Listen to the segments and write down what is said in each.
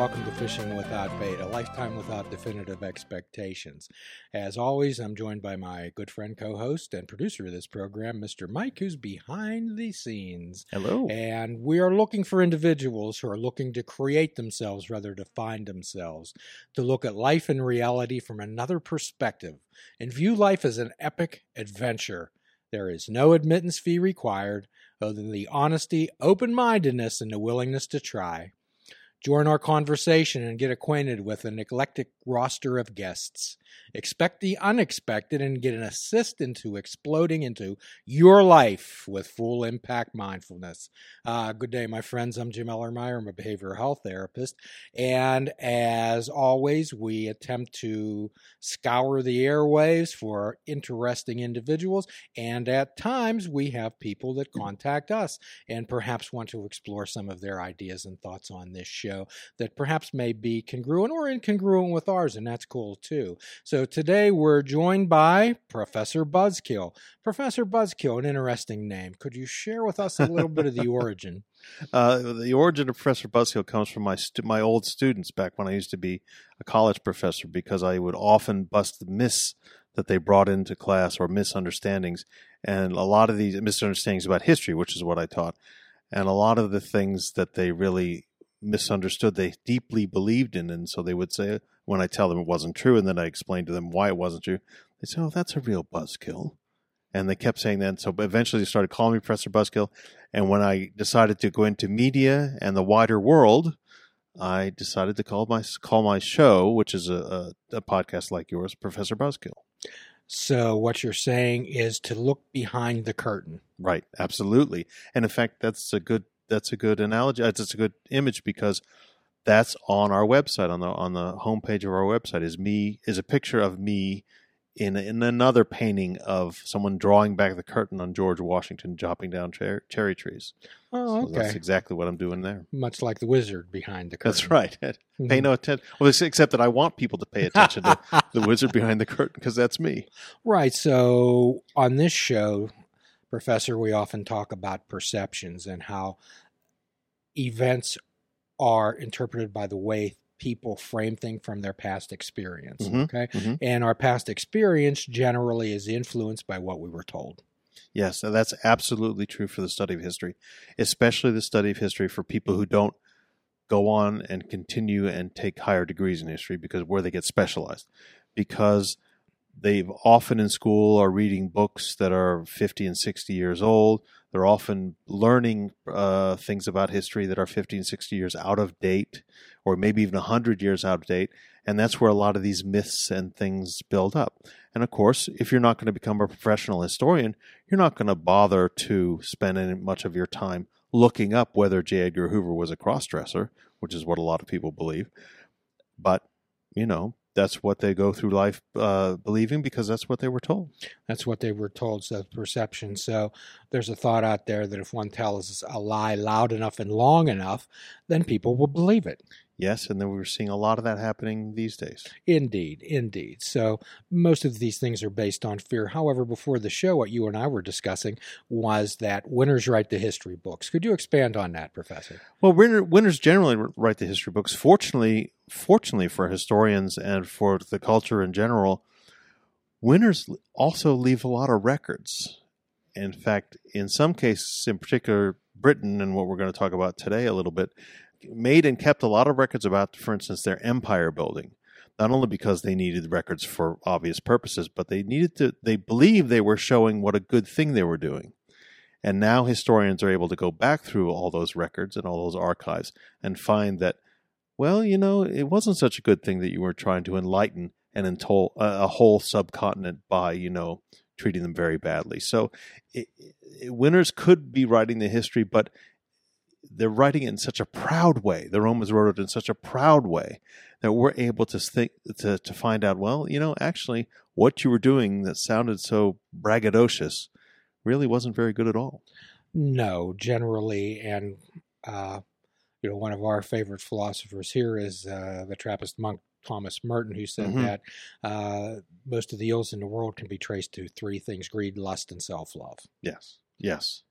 Welcome to Fishing Without Bait, a lifetime without definitive expectations. As always, I'm joined by my good friend, co host, and producer of this program, Mr. Mike, who's behind the scenes. Hello. And we are looking for individuals who are looking to create themselves rather to find themselves, to look at life and reality from another perspective, and view life as an epic adventure. There is no admittance fee required other than the honesty, open mindedness, and the willingness to try. Join our conversation and get acquainted with an eclectic roster of guests. Expect the unexpected and get an assist into exploding into your life with full impact mindfulness. Uh, good day, my friends. I'm Jim Ellermeyer. I'm a behavioral health therapist. And as always, we attempt to scour the airwaves for interesting individuals. And at times, we have people that contact us and perhaps want to explore some of their ideas and thoughts on this show that perhaps may be congruent or incongruent with ours. And that's cool too. So today we're joined by Professor Buzzkill. Professor Buzzkill, an interesting name. Could you share with us a little bit of the origin? Uh, the origin of Professor Buzzkill comes from my stu- my old students back when I used to be a college professor because I would often bust the myths that they brought into class or misunderstandings, and a lot of these misunderstandings about history, which is what I taught, and a lot of the things that they really misunderstood, they deeply believed in, and so they would say when I tell them it wasn't true, and then I explain to them why it wasn't true, they say, "Oh, that's a real buzzkill." And they kept saying that. So eventually they started calling me Professor Buzzkill. And when I decided to go into media and the wider world, I decided to call my call my show, which is a, a, a podcast like yours, Professor Buzzkill. So, what you're saying is to look behind the curtain. Right, absolutely. And in fact, that's a good that's a good analogy. It's a good image because that's on our website on the on the homepage of our website is me is a picture of me in in another painting of someone drawing back the curtain on George Washington chopping down cher- cherry trees. Oh, So okay. that's exactly what I'm doing there. Much like the wizard behind the curtain. That's right. Mhm. Pay no attention. Well, except that I want people to pay attention to the wizard behind the curtain because that's me. Right. So on this show, Professor, we often talk about perceptions and how events are interpreted by the way people frame things from their past experience. Mhm, Okay. mhm. And our past experience generally is influenced by what we were told. Yes, and that's absolutely true for the study of history, especially the study of history for people who don't go on and continue and take higher degrees in history because where they get specialized. Because they've often in school are reading books that are 50 and 60 years old. They're often learning uh, things about history that are 50 and 60 years out of date, or maybe even 100 years out of date. And that's where a lot of these myths and things build up. And of course, if you're not going to become a professional historian, you're not going to bother to spend any, much of your time looking up whether J. Edgar Hoover was a crossdresser, which is what a lot of people believe. But, you know, that's what they go through life uh, believing because that's what they were told. That's what they were told, so perception. So there's a thought out there that if one tells a lie loud enough and long enough, then people will believe it. Yes, and then we're seeing a lot of that happening these days. Indeed, indeed. So most of these things are based on fear. However, before the show, what you and I were discussing was that winners write the history books. Could you expand on that, Professor? Well, winner, winners generally write the history books. Fortunately, fortunately for historians and for the culture in general, winners also leave a lot of records. In fact, in some cases, in particular, Britain and what we're going to talk about today a little bit, made and kept a lot of records about, for instance, their empire building. Not only because they needed records for obvious purposes, but they needed to, they believed they were showing what a good thing they were doing. And now historians are able to go back through all those records and all those archives and find that, well, you know, it wasn't such a good thing that you were trying to enlighten and entol- a, whole subcontinent by, you know, treating them very badly. So it, it, winners could be writing the history, but they're writing it in such a proud way. The Romans wrote it in such a proud way that we're able to think to to find out. Well, you know, actually, what you were doing that sounded so braggadocious really wasn't very good at all. No, generally, and uh, you know, one of our favorite philosophers here is uh, the Trappist monk Thomas Merton, who said Mhm. that uh, most of the ills in the world can be traced to three things: greed, lust, and self-love. Yes. Yes.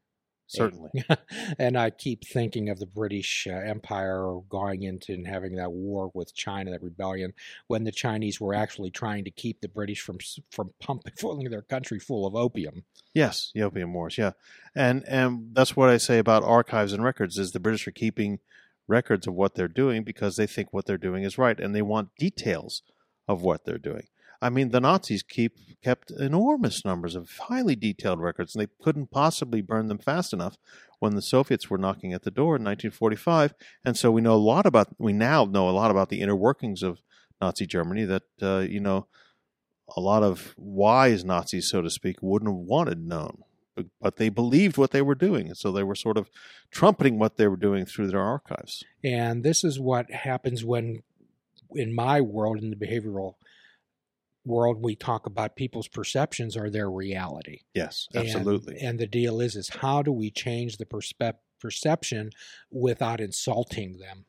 Certainly. and I keep thinking of the British uh, Empire going into and having that war with China, that rebellion, when the Chinese were actually trying to keep the British from from pumping, filling their country full of opium. Yes, the Opium Wars. Yeah, and and that's what I say about archives and records is the British are keeping records of what they're doing because they think what they're doing is right, and they want details of what they're doing. I mean, the Nazis keep kept enormous numbers of highly detailed records, and they couldn't possibly burn them fast enough when the Soviets were knocking at the door in 1945. And so we know a lot about we now know a lot about the inner workings of Nazi Germany that uh, you know a lot of wise Nazis, so to speak, wouldn't have wanted known. But, but they believed what they were doing, so they were sort of trumpeting what they were doing through their archives. And this is what happens when, in my world, in the behavioral world we talk about people's perceptions are their reality Yes, absolutely. and, and the deal is is how do we change the perspe- perception without insulting them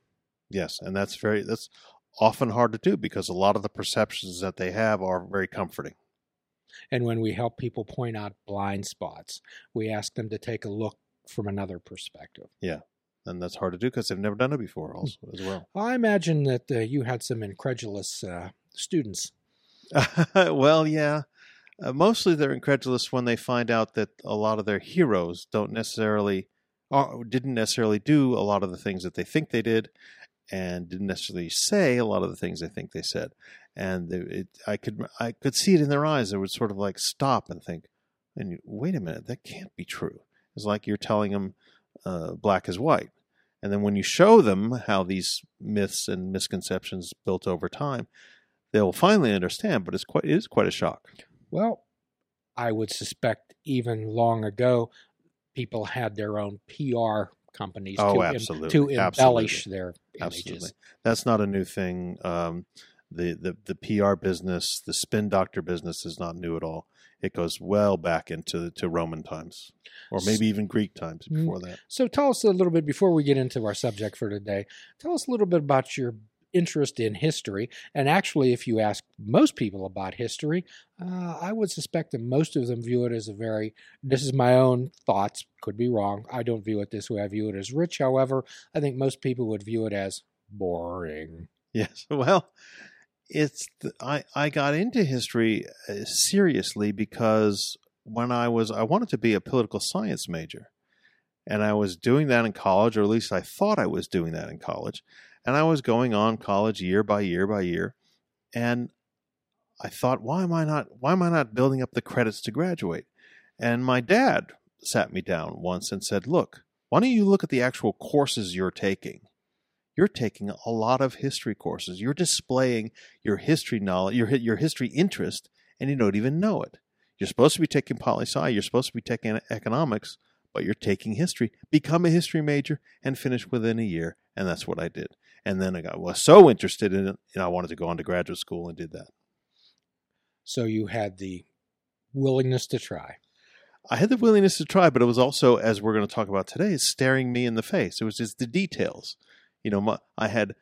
Yes, and that's very that's often hard to do because a lot of the perceptions that they have are very comforting. and when we help people point out blind spots we ask them to take a look from another perspective Yeah. And that's hard to do because they've never done it before also as well. i imagine that uh, you had some incredulous uh, students well, yeah. Uh, mostly they're incredulous when they find out that a lot of their heroes don't necessarily or didn't necessarily do a lot of the things that they think they did and didn't necessarily say a lot of the things they think they said. And it, I could I could see it in their eyes. They would sort of like stop and think, and wait a minute, that can't be true. It's like you're telling them uh, black is white. And then when you show them how these myths and misconceptions built over time, they'll finally understand. But it's quite it is quite a shock. Well, I would suspect even long ago, people had their own PR companies Oh, to, em- absolutely. to embellish their images. Absolutely, that's not a new thing. Um, the, the the PR business, the spin doctor business, is not new at all. It goes well back into to Roman times, or maybe even Greek times Mm. before that. So tell us a little bit before we get into our subject for today. Tell us a little bit about your interest in history. And actually, if you ask most people about history, uh, I would suspect that most of them view it as a very, this is my own thoughts, could be wrong. I don't view it this way. I view it as rich. However, I think most people would view it as boring. Yes, well, it's the, I I got into history uh, seriously because when I was I wanted to be a political science major, and I was doing that in college, or at least I thought I was doing that in college, and I was going on college year by year by year, and I thought, why am I not why am I not building up the credits to graduate? And my dad sat me down once and said, look, why don't you look at the actual courses you're taking? you're taking a lot of history courses. You're displaying your history knowledge, your your history interest, and you don't even know it. You're supposed to be taking poli sci. You're supposed to be taking economics, but you're taking history. Become a history major and finish within a year, and that's what I did. And then I got was so interested in it, and I wanted to go on to graduate school and did that. So you had the willingness to try. I had the willingness to try, but it was also, as we're going to talk about today, staring me in the face. It was just the details. You know, my, I had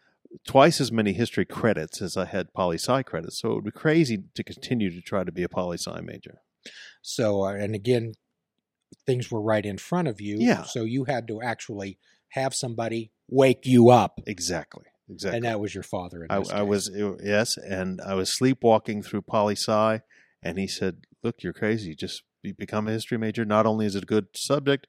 twice as many history credits as I had poli sci credits, so it would be crazy to continue to try to be a poli sci major. So, uh, and again, things were right in front of you. Yeah. So you had to actually have somebody wake you up. Exactly. Exactly. And that was your father. I, I was yes, and I was sleepwalking through poli sci, and he said, "Look, you're crazy. Just become a history major. Not only is it a good subject,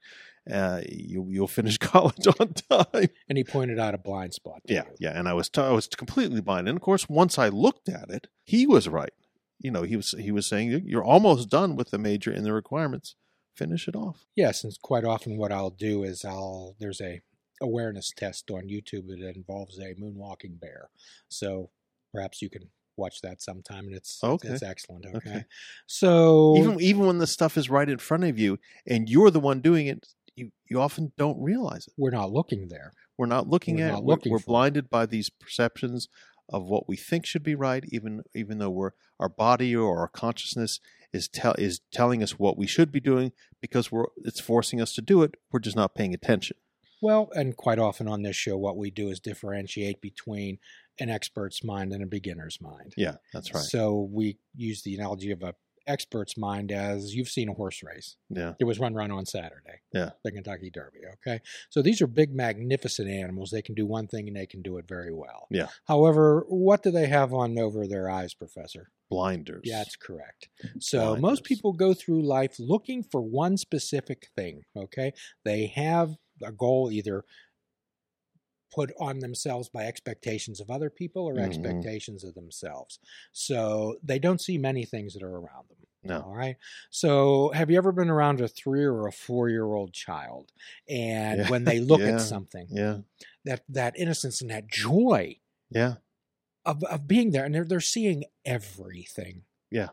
uh, you you'll finish college on time." and he pointed out a blind spot. Yeah, you. yeah, and I was t- I was completely blind. And of course, once I looked at it, he was right. You know, he was he was saying you're almost done with the major in the requirements. Finish it off. Yes, and quite often what I'll do is I'll there's a awareness test on YouTube that involves a moonwalking bear. So perhaps you can watch that sometime, and it's Okay. it's excellent. Okay, Okay. so Even even when the stuff is right in front of you and you're the one doing it, you you often don't realize it. we're not looking there. We're not looking We're at. not we're, we're for it. blinded by these perceptions of what we think should be right, even even though we're our body or our consciousness is tell is telling us what we should be doing because we're it's forcing us to do it. We're just not paying attention. Well, and quite often on this show, what we do is differentiate between an expert's mind and a beginner's mind. Yeah, that's right. So we use the analogy of a expert's mind as you've seen a horse race. Yeah. It was one run on Saturday. Yeah. The Kentucky Derby. Okay. So these are big, magnificent animals. They can do one thing and they can do it very well. Yeah. However, what do they have on over their eyes, Professor? Blinders. Yeah, that's correct. So most people go through life looking for one specific thing. Okay. They have a goal either put on themselves by expectations of other people or Mhm. expectations of themselves. So they don't see many things that are around them. No. All right. So have you ever been around a three or a four year old child and Yeah. when they look Yeah. at something, Yeah. that that innocence and that joy Yeah. of, of being there and they're, they're seeing everything. Yeah.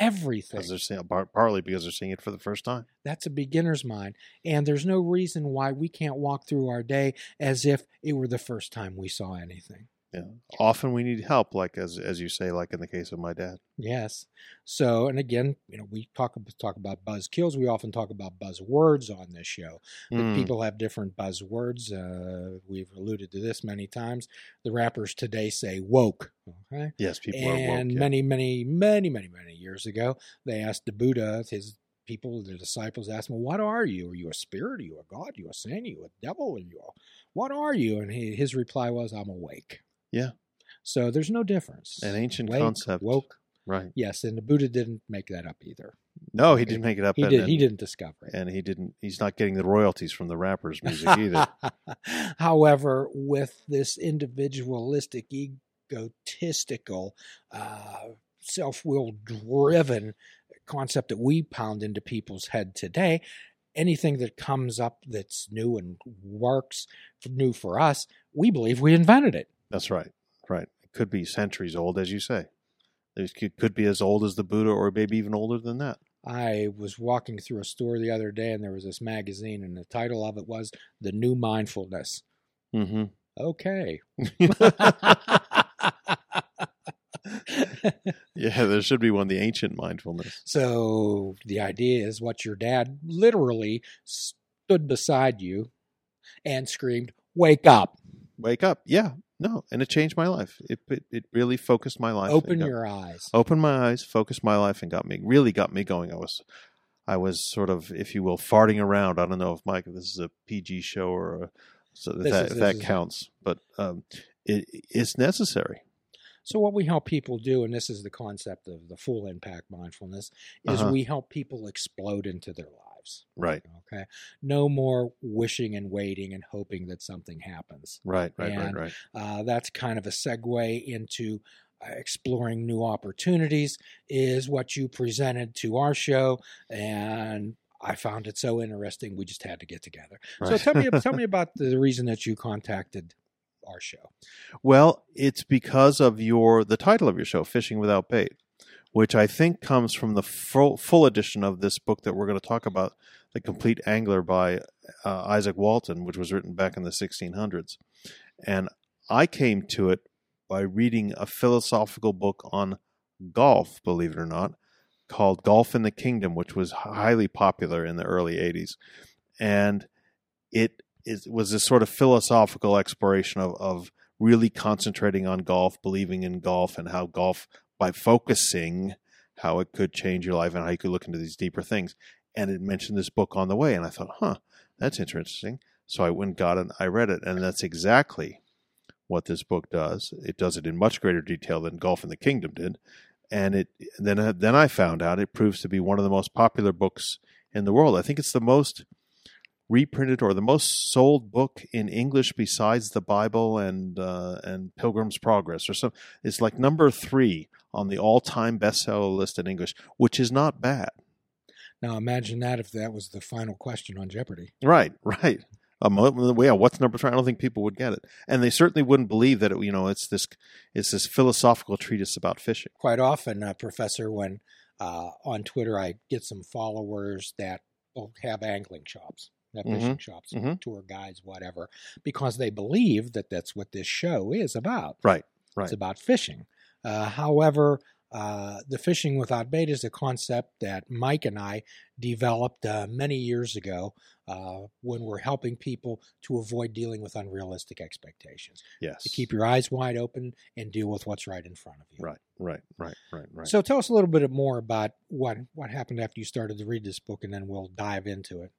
Everything. Because they're seeing partly because they're seeing it for the first time. That's a beginner's mind. And there's no reason why we can't walk through our day as if it were the first time we saw anything. Yeah. Often we need help, like as as you say, like in the case of my dad. Yes. So, and again, you know, we talk talk about buzz kills. We often talk about buzzwords on this show. But Mm. people have different buzzwords. Uh, we've alluded to this many times. The rappers today say woke. Okay. Yes, people are woke. and yeah. many, many, many, many, many years ago, they asked the Buddha, his people, the disciples asked him, "What are you? Are you a spirit? Are you a god? Are you a saint? Are you a devil? Are you a, what are you?" And he, his reply was, "I'm awake." Yeah. So there's no difference. An ancient Awake, concept. Woke. Right. Yes, and the Buddha didn't make that up either. No, he didn't make it up. He did. And, He didn't discover it. And he didn't. He's not getting the royalties from the rappers' music either. However, with this individualistic, egotistical, uh, self will driven concept that we pound into people's head today, anything that comes up that's new and works new for us, we believe we invented it. That's right. Right. It could be centuries old, as you say. It could, could be as old as the Buddha, or maybe even older than that. I was walking through a store the other day and there was this magazine, and the title of it was The New Mindfulness. Mm-hmm. Okay. yeah, there should be one. The ancient mindfulness. So the idea is what your dad literally stood beside you and screamed, "Wake up! Wake up. Yeah. No, and it changed my life. It it, it really focused my life. Open got- your eyes." opened my eyes, focused my life, and got me really got me going. I was, I was sort of, if you will, farting around. I don't know if Mike, if this is a PG show or a, so if that, is- if that counts, but um, it it's necessary. So what we help people do, and this is the concept of the full impact mindfulness, is Uh-huh. we help people explode into their lives. Right, Okay. No more wishing and waiting and hoping that something happens. right, right, right, And- right. Uh, that's kind of a segue into uh, exploring new opportunities, is what you presented to our show. And I found it so interesting, we just had to get together. So tell me, tell me about the reason that you contacted our show. Well, it's because of your the title of your show, Fishing Without Bait, which I think comes from the full, full edition of this book that we're going to talk about, The Compleat Angler by uh, Izaak Walton, which was written back in the 1600s. And I came to it by reading a philosophical book on golf, believe it or not, called Golf in the Kingdom, which was highly popular in the early 80s. And it, it was this sort of philosophical exploration of, of really concentrating on golf, believing in golf, and how golf, by focusing, how it could change your life and how you could look into these deeper things. And it mentioned this book on the way, and I thought, huh, that's interesting. So I went and got it, I read it, and that's exactly what this book does. It does it in much greater detail than Golf in the Kingdom did, and it then then I found out it proves to be one of the most popular books in the world. I think it's the most reprinted or the most sold book in English besides the Bible and uh, and Pilgrim's Progress or some. It's like number three on the all time bestseller list in English, which is not bad. Now imagine that if that was the final question on Jeopardy. Right, right. Um, yeah, what's number three? I don't think people would get it, and they certainly wouldn't believe that it, you know it's this it's this philosophical treatise about fishing. Quite often, uh, Professor, when uh, on Twitter I get some followers that have angling shops, have fishing shops, mhm. tour guides, whatever, because they believe that that's what this show is about. Right, right. It's about fishing. Uh, however, Uh, the fishing without bait is a concept that Mike and I developed uh, many years ago uh, when we're helping people to avoid dealing with unrealistic expectations. Yes. To keep your eyes wide open and deal with what's right in front of you. Right, right, right, right, right. So tell us a little bit more about what what happened after you started to read this book, and then we'll dive into it.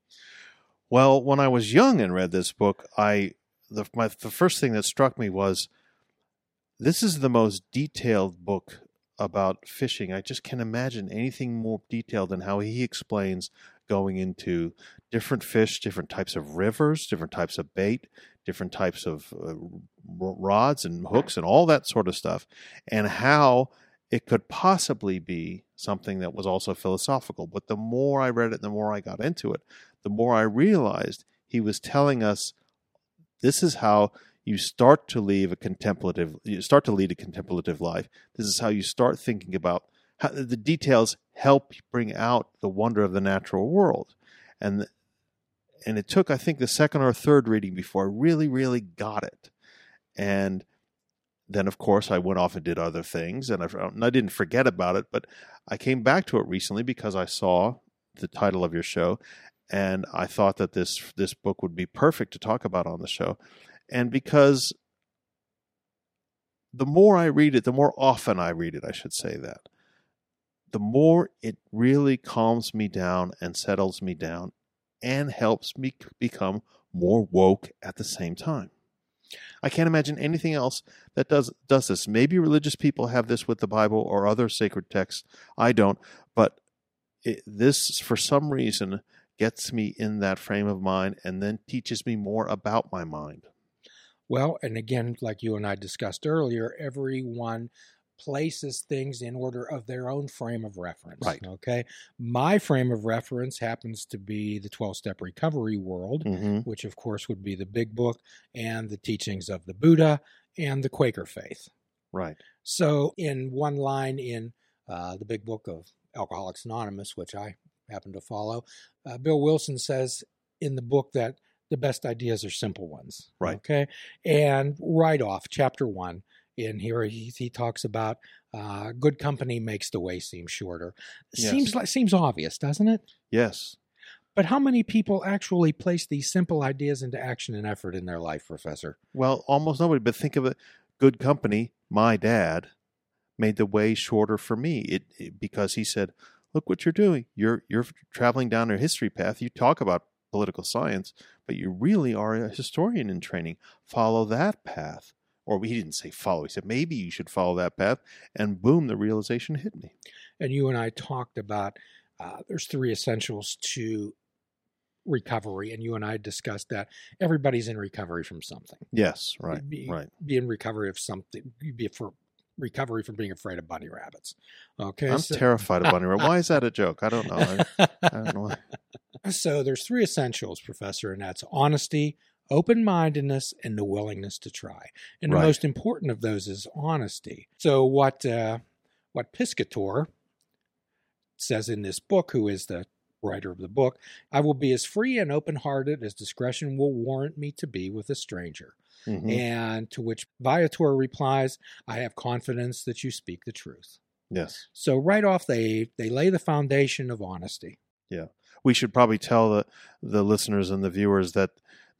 Well, when I was young and read this book, I the my the first thing that struck me was this is the most detailed book about fishing. I just can't imagine anything more detailed than how he explains going into different fish, different types of rivers, different types of bait, different types of uh, rods and hooks and all that sort of stuff, and how it could possibly be something that was also philosophical. But the more I read it, the more I got into it, the more I realized he was telling us this is how you start to leave a contemplative you start to lead a contemplative life. This is how you start thinking about how the details help bring out the wonder of the natural world. And and it took i think the second or third reading before i really really got it. And then of course i went off and did other things and I, and I didn't forget about it but i came back to it recently because i saw the title of your show and i thought that this this book would be perfect to talk about on the show and because the more I read it, the more often I read it, I should say that, the more it really calms me down and settles me down and helps me become more woke at the same time. I can't imagine anything else that does does this. Maybe religious people have this with the Bible or other sacred texts. I don't, but it, this for some reason gets me in that frame of mind and then teaches me more about my mind. Well, and again, like you and I discussed earlier, everyone places things in order of their own frame of reference. Right. Okay. My frame of reference happens to be the 12 step recovery world, mm-hmm. which of course would be the big book and the teachings of the Buddha and the Quaker faith. Right. So, in one line in uh, the big book of Alcoholics Anonymous, which I happen to follow, uh, Bill Wilson says in the book that the best ideas are simple ones. Right. Okay. And right off, chapter one, in here he, he talks about uh, good company makes the way seem shorter. Yes. Seems like seems obvious, doesn't it? Yes. But how many people actually place these simple ideas into action and effort in their life, Professor? Well, almost nobody. But think of it: good company. My dad made the way shorter for me. It, it because he said, "Look what you're doing. You're you're traveling down a history path. You talk about political science, but you really are a historian in training. Follow that path. Or he didn't say follow, he said maybe you should follow that path. And boom, the realization hit me. And you and I talked about uh, there's three essentials to recovery, and you and I discussed that everybody's in recovery from something. Yes, right, be, right. Be in recovery of something. Be for recovery from being afraid of bunny rabbits. Okay, I'm so, terrified of bunny rabbits. Why is that a joke? I don't know. I, I don't know. So there's three essentials, Professor, and that's honesty, open mindedness, and the willingness to try. And Right. the most important of those is honesty. So what uh, what Piscator says in this book, who is the writer of the book, I will be as free and open hearted as discretion will warrant me to be with a stranger. Mhm. And to which Viator replies, I have confidence that you speak the truth. Yes. So right off they they lay the foundation of honesty. Yeah. We should probably tell the, the listeners and the viewers that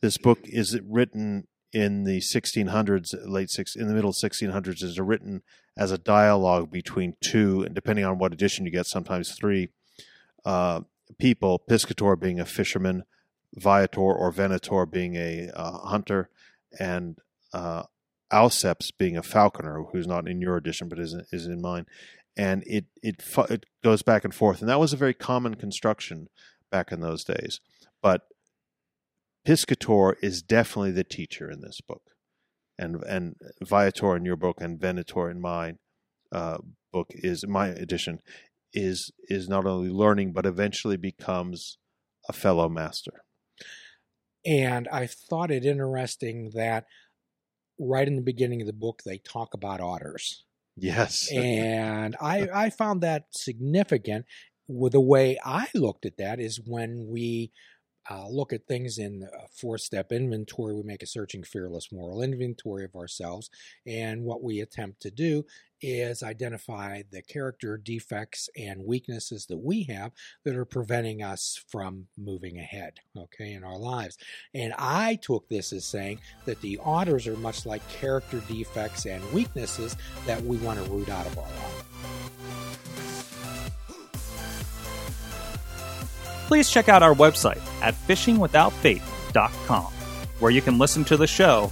this book is written in the 1600s, late six, in the middle 1600s, is written as a dialogue between two, and depending on what edition you get, sometimes three uh, people. Piscator being a fisherman, Viator or Venator being a uh, hunter, and uh, Auceps being a falconer, who's not in your edition but is is in mine. And it it it goes back and forth, and that was a very common construction back in those days. But Piscator is definitely the teacher in this book, and and Viator in your book and Venator in my uh, book is my edition is is not only learning but eventually becomes a fellow master. And I thought it interesting that right in the beginning of the book they talk about otters. Yes, And I, I found that significant. With the way I looked at that is when we uh, look at things in a four step inventory. We make a searching, fearless moral inventory of ourselves. And what we attempt to do is identify the character defects and weaknesses that we have that are preventing us from moving ahead, okay, in our lives. And I took this as saying that the otters are much like character defects and weaknesses that we want to root out of our life. please check out our website at fishingwithoutbait.com, where you can listen to the show,